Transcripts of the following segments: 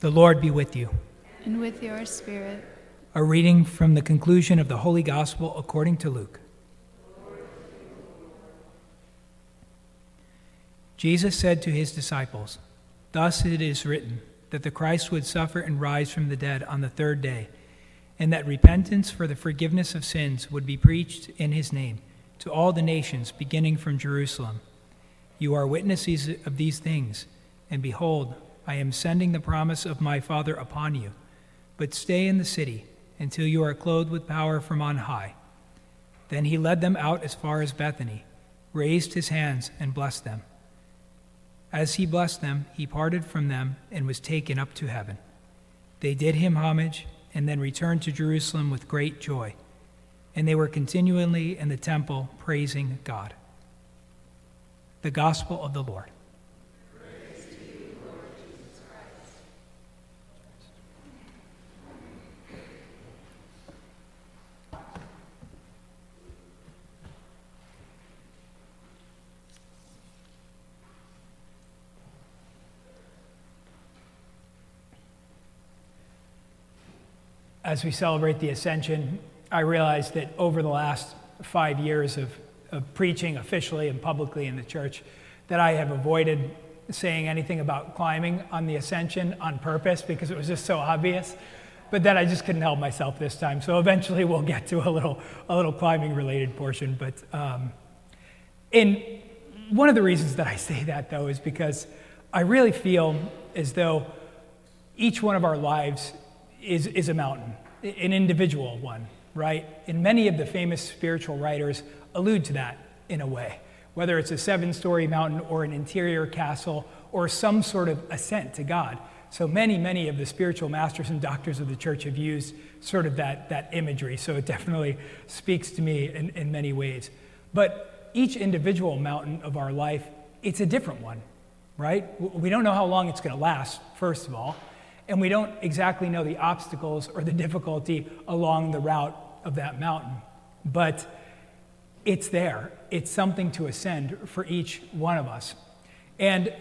The Lord be with you. And with your spirit. A reading from the conclusion of the Holy Gospel according to Luke. Jesus said to his disciples, Thus it is written, that the Christ would suffer and rise from the dead on the third day, and that repentance for the forgiveness of sins would be preached in his name to all the nations, beginning from Jerusalem. You are witnesses of these things, and behold, I am sending the promise of my Father upon you. But stay in the city until you are clothed with power from on high. Then he led them out as far as Bethany, raised his hands, and blessed them. As he blessed them, he parted from them and was taken up to heaven. They did him homage and then returned to Jerusalem with great joy. And they were continually in the temple praising God. The Gospel of the Lord. As we celebrate the Ascension, I realized that over the last five years of, of preaching officially and publicly in the church, that I have avoided saying anything about climbing on the Ascension on purpose because it was just so obvious. But then I just couldn't help myself this time. So eventually we'll get to a little, a little climbing related portion. But um, in one of the reasons that I say that, though, is because I really feel as though each one of our lives is, is a mountain, an individual one, right? And many of the famous spiritual writers allude to that in a way, whether it's a seven story mountain or an interior castle or some sort of ascent to God. So many, many of the spiritual masters and doctors of the church have used sort of that, that imagery. So it definitely speaks to me in, in many ways. But each individual mountain of our life, it's a different one, right? We don't know how long it's going to last, first of all and we don't exactly know the obstacles or the difficulty along the route of that mountain. But it's there. It's something to ascend for each one of us. And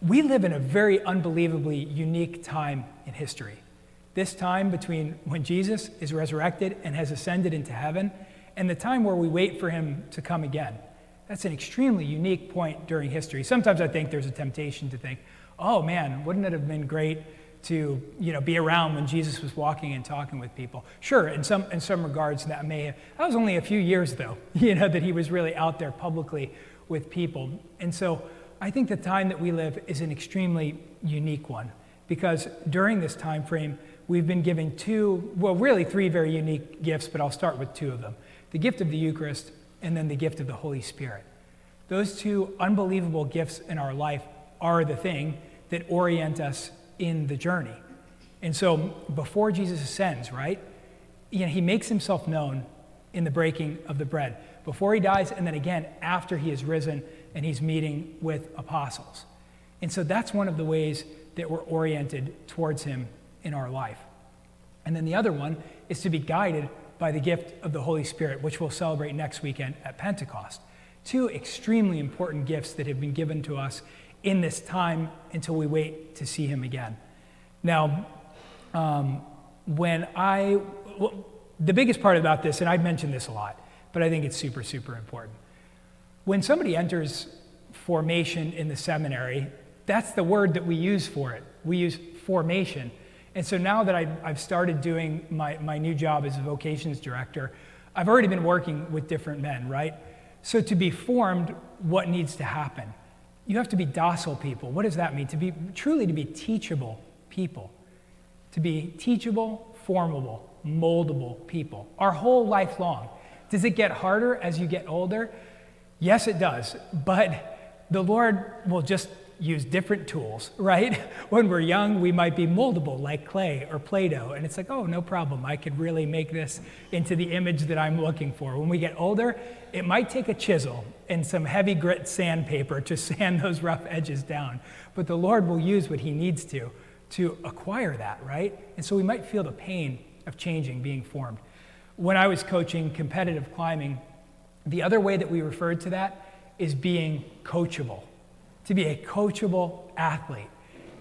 we live in a very unbelievably unique time in history. This time between when Jesus is resurrected and has ascended into heaven and the time where we wait for him to come again. That's an extremely unique point during history. Sometimes I think there's a temptation to think, oh man, wouldn't it have been great to you know, be around when Jesus was walking and talking with people. Sure, in some, in some regards, that may have, that was only a few years, though, you know, that he was really out there publicly with people. And so I think the time that we live is an extremely unique one because during this time frame, we've been given two, well, really three very unique gifts, but I'll start with two of them the gift of the Eucharist and then the gift of the Holy Spirit. Those two unbelievable gifts in our life are the thing that orient us in the journey. And so before Jesus ascends, right, you know, he makes himself known in the breaking of the bread. Before he dies, and then again after he is risen and he's meeting with apostles. And so that's one of the ways that we're oriented towards him in our life. And then the other one is to be guided by the gift of the Holy Spirit, which we'll celebrate next weekend at Pentecost. Two extremely important gifts that have been given to us in this time until we wait to see him again. Now, um, when I, well, the biggest part about this, and I've mentioned this a lot, but I think it's super, super important. When somebody enters formation in the seminary, that's the word that we use for it. We use formation. And so now that I've, I've started doing my, my new job as a vocations director, I've already been working with different men, right? So to be formed, what needs to happen? You have to be docile people. What does that mean? To be truly to be teachable people. To be teachable, formable, moldable people. Our whole life long. Does it get harder as you get older? Yes, it does. But the Lord will just use different tools, right? When we're young, we might be moldable like clay or Play Doh. And it's like, oh, no problem. I could really make this into the image that I'm looking for. When we get older, it might take a chisel and some heavy grit sandpaper to sand those rough edges down. But the Lord will use what He needs to to acquire that, right? And so we might feel the pain of changing, being formed. When I was coaching competitive climbing, the other way that we referred to that is being coachable to be a coachable athlete.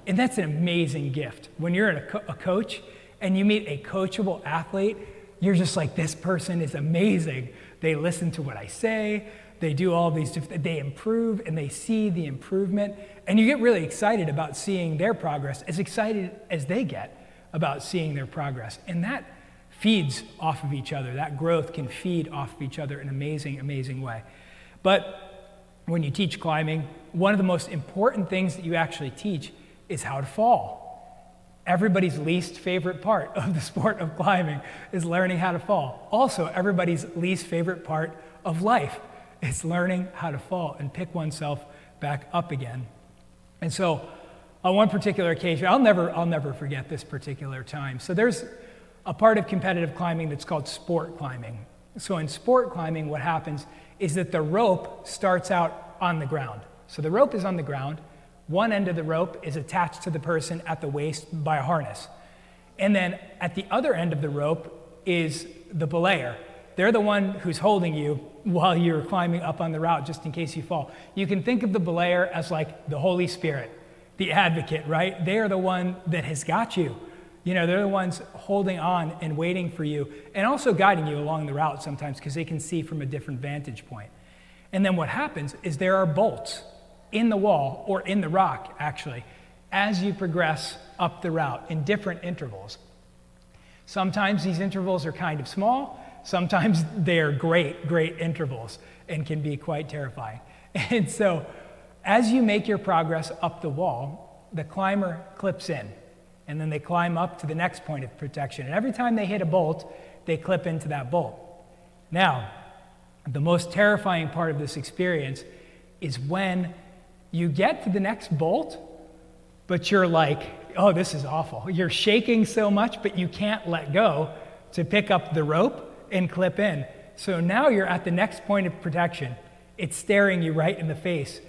And that's an amazing gift. When you're a, co- a coach and you meet a coachable athlete, you're just like, this person is amazing. They listen to what I say, they do all these, they improve and they see the improvement. And you get really excited about seeing their progress, as excited as they get about seeing their progress. And that feeds off of each other. That growth can feed off of each other in an amazing, amazing way. But when you teach climbing, one of the most important things that you actually teach is how to fall. Everybody's least favorite part of the sport of climbing is learning how to fall. Also, everybody's least favorite part of life is learning how to fall and pick oneself back up again. And so, on one particular occasion, I'll never, I'll never forget this particular time. So, there's a part of competitive climbing that's called sport climbing. So, in sport climbing, what happens is that the rope starts out on the ground. So, the rope is on the ground. One end of the rope is attached to the person at the waist by a harness. And then at the other end of the rope is the belayer. They're the one who's holding you while you're climbing up on the route just in case you fall. You can think of the belayer as like the Holy Spirit, the advocate, right? They are the one that has got you. You know, they're the ones holding on and waiting for you and also guiding you along the route sometimes because they can see from a different vantage point. And then what happens is there are bolts in the wall or in the rock, actually, as you progress up the route in different intervals. Sometimes these intervals are kind of small, sometimes they are great, great intervals and can be quite terrifying. And so, as you make your progress up the wall, the climber clips in, and then they climb up to the next point of protection. And every time they hit a bolt, they clip into that bolt. Now, the most terrifying part of this experience is when you get to the next bolt, but you're like, oh, this is awful. You're shaking so much, but you can't let go to pick up the rope and clip in. So now you're at the next point of protection. It's staring you right in the face,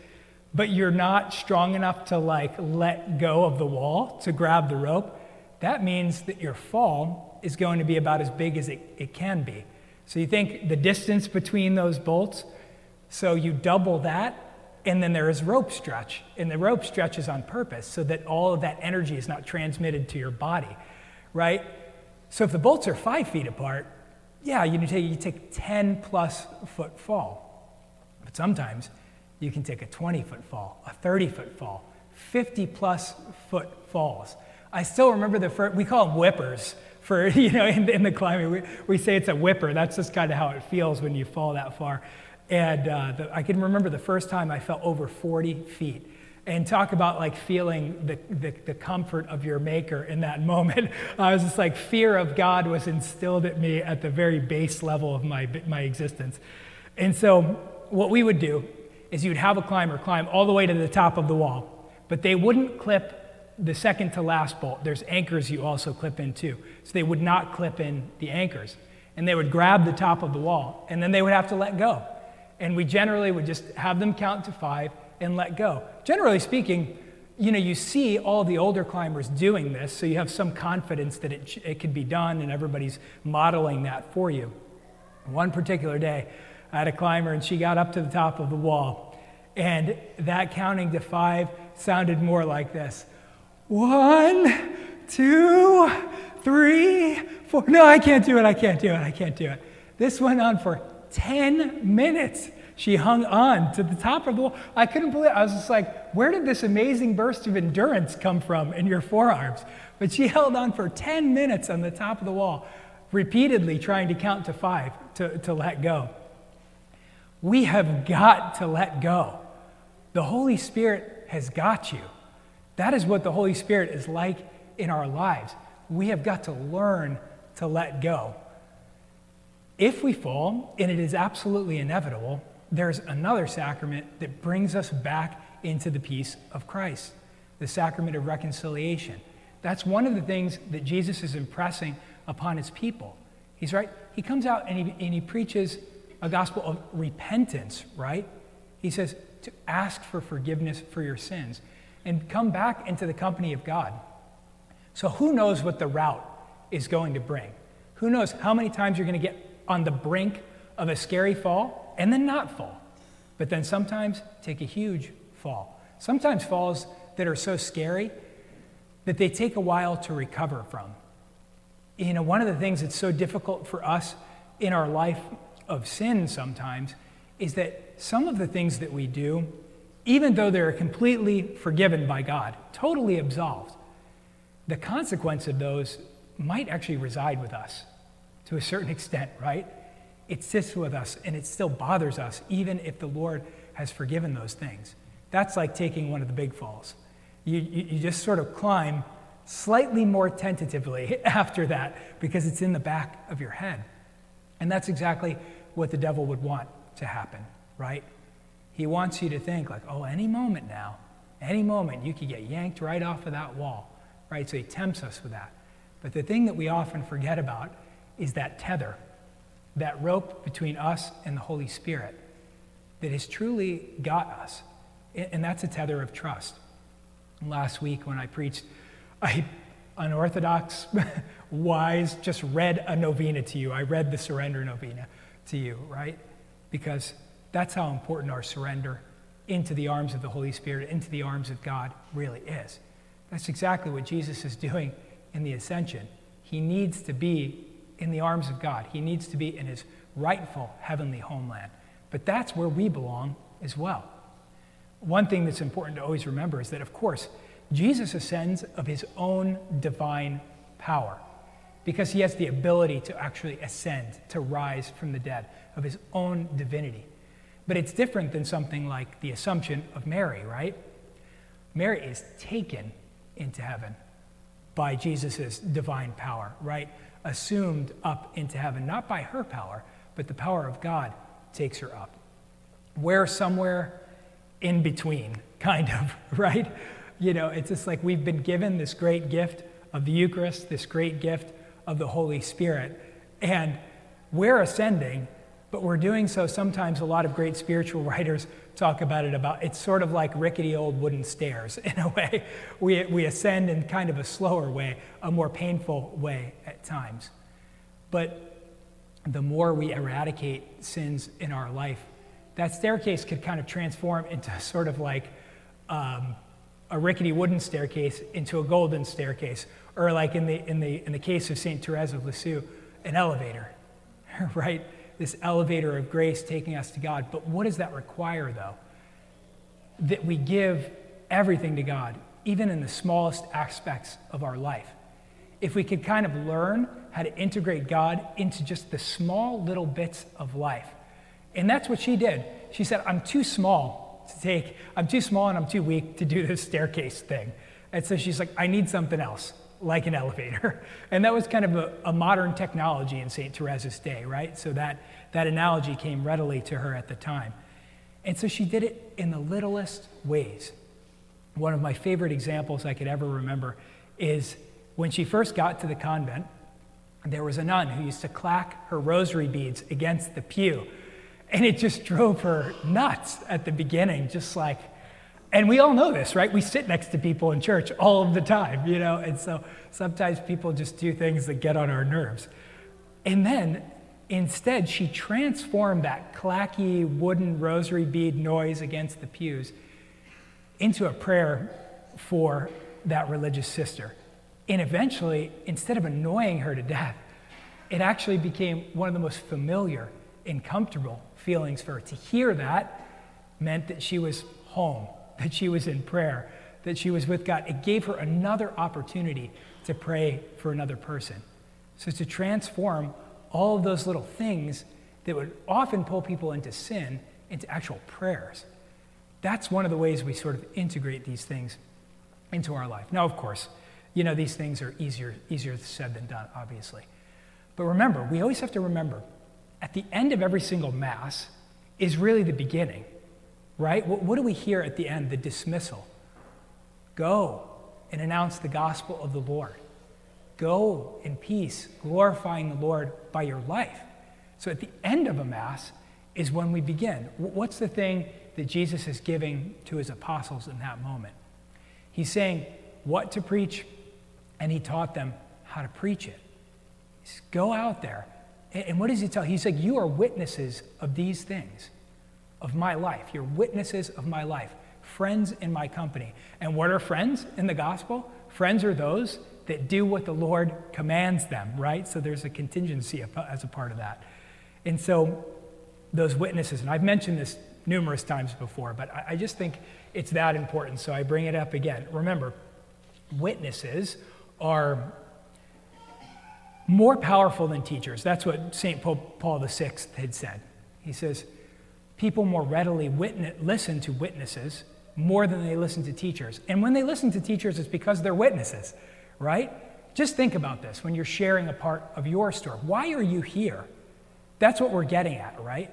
but you're not strong enough to like let go of the wall to grab the rope. That means that your fall is going to be about as big as it, it can be. So you think the distance between those bolts, so you double that, and then there is rope stretch. And the rope stretches on purpose so that all of that energy is not transmitted to your body, right? So if the bolts are five feet apart, yeah, you take, you take 10 plus foot fall. But sometimes you can take a 20 foot fall, a 30 foot fall, 50 plus foot falls. I still remember the first, we call them whippers for, you know, in, in the climbing. We, we say it's a whipper. That's just kind of how it feels when you fall that far. And uh, the, I can remember the first time I fell over 40 feet. And talk about like feeling the, the, the, comfort of your maker in that moment. I was just like, fear of God was instilled at me at the very base level of my, my existence. And so, what we would do is you'd have a climber climb all the way to the top of the wall, but they wouldn't clip the second to last bolt. There's anchors you also clip in too. So, they would not clip in the anchors. And they would grab the top of the wall, and then they would have to let go. And we generally would just have them count to five and let go. Generally speaking, you know, you see all the older climbers doing this, so you have some confidence that it, it could be done and everybody's modeling that for you. One particular day, I had a climber and she got up to the top of the wall, and that counting to five sounded more like this one, two, three, four. No, I can't do it, I can't do it, I can't do it. This went on for 10 minutes. She hung on to the top of the wall. I couldn't believe it. I was just like, where did this amazing burst of endurance come from in your forearms? But she held on for 10 minutes on the top of the wall, repeatedly trying to count to five to, to let go. We have got to let go. The Holy Spirit has got you. That is what the Holy Spirit is like in our lives. We have got to learn to let go. If we fall, and it is absolutely inevitable, there's another sacrament that brings us back into the peace of Christ the sacrament of reconciliation. That's one of the things that Jesus is impressing upon his people. He's right, he comes out and he, and he preaches a gospel of repentance, right? He says to ask for forgiveness for your sins and come back into the company of God. So, who knows what the route is going to bring? Who knows how many times you're going to get on the brink of a scary fall and then not fall. But then sometimes take a huge fall. Sometimes falls that are so scary that they take a while to recover from. You know, one of the things that's so difficult for us in our life of sin sometimes is that some of the things that we do, even though they're completely forgiven by God, totally absolved, the consequence of those might actually reside with us to a certain extent, right? It sits with us and it still bothers us, even if the Lord has forgiven those things. That's like taking one of the big falls. You, you, you just sort of climb slightly more tentatively after that because it's in the back of your head. And that's exactly what the devil would want to happen, right? He wants you to think, like, oh, any moment now, any moment, you could get yanked right off of that wall, right? So he tempts us with that. But the thing that we often forget about is that tether, that rope between us and the Holy Spirit that has truly got us. And that's a tether of trust. Last week, when I preached, I unorthodox, wise, just read a novena to you. I read the surrender novena to you, right? Because that's how important our surrender into the arms of the Holy Spirit, into the arms of God really is. That's exactly what Jesus is doing in the ascension. He needs to be in the arms of God, he needs to be in his rightful heavenly homeland. But that's where we belong as well. One thing that's important to always remember is that, of course, Jesus ascends of his own divine power because he has the ability to actually ascend, to rise from the dead, of his own divinity. But it's different than something like the Assumption of Mary, right? Mary is taken into heaven by Jesus' divine power, right? Assumed up into heaven, not by her power, but the power of God takes her up. Where somewhere in between, kind of, right? You know, it's just like we've been given this great gift of the Eucharist, this great gift of the Holy Spirit, and we're ascending, but we're doing so. Sometimes a lot of great spiritual writers talk about it about it's sort of like rickety old wooden stairs in a way. We, we ascend in kind of a slower way, a more painful way at times. But the more we eradicate sins in our life, that staircase could kind of transform into sort of like um, a rickety wooden staircase into a golden staircase, or like in the, in the, in the case of St. Therese of Lisieux, an elevator, right? This elevator of grace taking us to God. But what does that require, though? That we give everything to God, even in the smallest aspects of our life. If we could kind of learn how to integrate God into just the small little bits of life. And that's what she did. She said, I'm too small to take, I'm too small and I'm too weak to do this staircase thing. And so she's like, I need something else, like an elevator. And that was kind of a, a modern technology in St. Therese's day, right? So that, that analogy came readily to her at the time. And so she did it in the littlest ways. One of my favorite examples I could ever remember is when she first got to the convent, there was a nun who used to clack her rosary beads against the pew. And it just drove her nuts at the beginning, just like, and we all know this, right? We sit next to people in church all of the time, you know? And so sometimes people just do things that get on our nerves. And then instead, she transformed that clacky wooden rosary bead noise against the pews into a prayer for that religious sister. And eventually, instead of annoying her to death, it actually became one of the most familiar and comfortable feelings for her. To hear that meant that she was home, that she was in prayer, that she was with God. It gave her another opportunity to pray for another person. So, to transform all of those little things that would often pull people into sin into actual prayers. That's one of the ways we sort of integrate these things into our life. Now, of course, you know, these things are easier, easier said than done, obviously. But remember, we always have to remember at the end of every single Mass is really the beginning, right? What, what do we hear at the end? The dismissal. Go and announce the gospel of the Lord. Go in peace, glorifying the Lord by your life. So at the end of a Mass is when we begin. What's the thing that Jesus is giving to his apostles in that moment? He's saying what to preach, and he taught them how to preach it. He says, Go out there. And what does he tell? He's like, You are witnesses of these things, of my life. You're witnesses of my life, friends in my company. And what are friends in the gospel? Friends are those that do what the Lord commands them, right? So there's a contingency as a part of that. And so those witnesses, and I've mentioned this numerous times before, but I just think it's that important. So I bring it up again. Remember, witnesses are more powerful than teachers. That's what St. Paul VI had said. He says, people more readily witness, listen to witnesses more than they listen to teachers. And when they listen to teachers, it's because they're witnesses, right? Just think about this when you're sharing a part of your story. Why are you here? That's what we're getting at, right?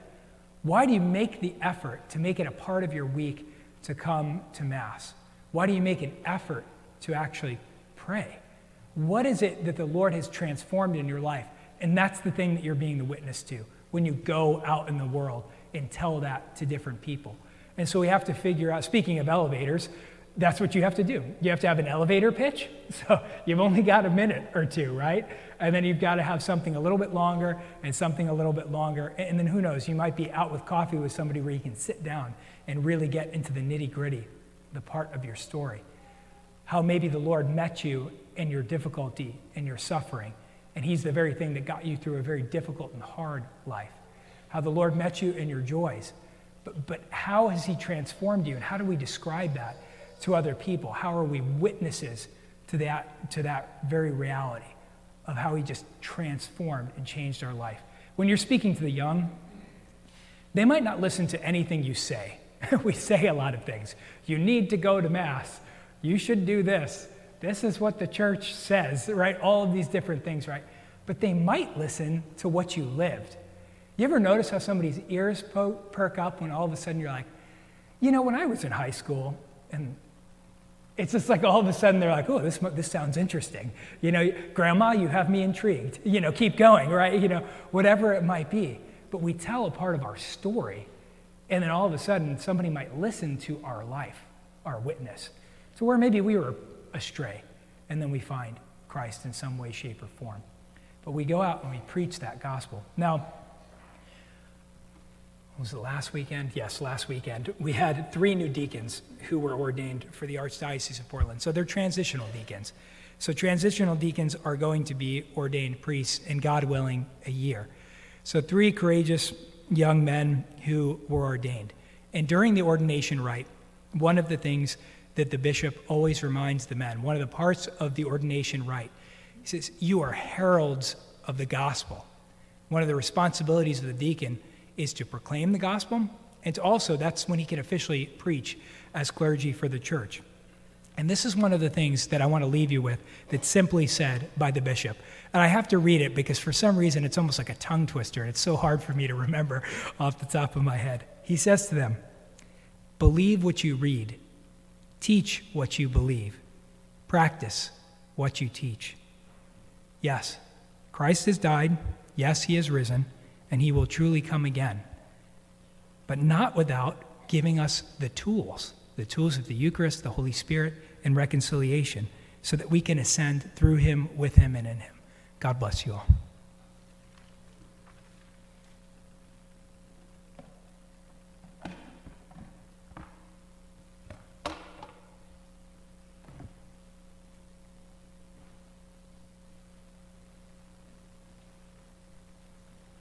Why do you make the effort to make it a part of your week to come to Mass? Why do you make an effort to actually pray? What is it that the Lord has transformed in your life? And that's the thing that you're being the witness to when you go out in the world and tell that to different people. And so we have to figure out, speaking of elevators, that's what you have to do. You have to have an elevator pitch. So you've only got a minute or two, right? And then you've got to have something a little bit longer and something a little bit longer. And then who knows, you might be out with coffee with somebody where you can sit down and really get into the nitty gritty, the part of your story. How maybe the Lord met you in your difficulty and your suffering, and He's the very thing that got you through a very difficult and hard life. How the Lord met you in your joys. But, but how has He transformed you, and how do we describe that to other people? How are we witnesses to that, to that very reality of how He just transformed and changed our life? When you're speaking to the young, they might not listen to anything you say. we say a lot of things. You need to go to Mass. You should do this. This is what the church says, right? All of these different things, right? But they might listen to what you lived. You ever notice how somebody's ears po- perk up when all of a sudden you're like, you know, when I was in high school, and it's just like all of a sudden they're like, oh, this, this sounds interesting. You know, grandma, you have me intrigued. You know, keep going, right? You know, whatever it might be. But we tell a part of our story, and then all of a sudden somebody might listen to our life, our witness. So where maybe we were astray, and then we find Christ in some way, shape, or form. But we go out and we preach that gospel. Now, was it last weekend? Yes, last weekend. We had three new deacons who were ordained for the Archdiocese of Portland. So they're transitional deacons. So transitional deacons are going to be ordained priests and God willing, a year. So three courageous young men who were ordained. And during the ordination rite, one of the things that the bishop always reminds the men, one of the parts of the ordination rite, he says, You are heralds of the gospel. One of the responsibilities of the deacon is to proclaim the gospel, and also that's when he can officially preach as clergy for the church. And this is one of the things that I want to leave you with that's simply said by the bishop. And I have to read it because for some reason it's almost like a tongue twister, and it's so hard for me to remember off the top of my head. He says to them, Believe what you read, teach what you believe, practice what you teach. Yes, Christ has died. Yes, he has risen and he will truly come again. But not without giving us the tools the tools of the Eucharist, the Holy Spirit, and reconciliation, so that we can ascend through him, with him, and in him. God bless you all.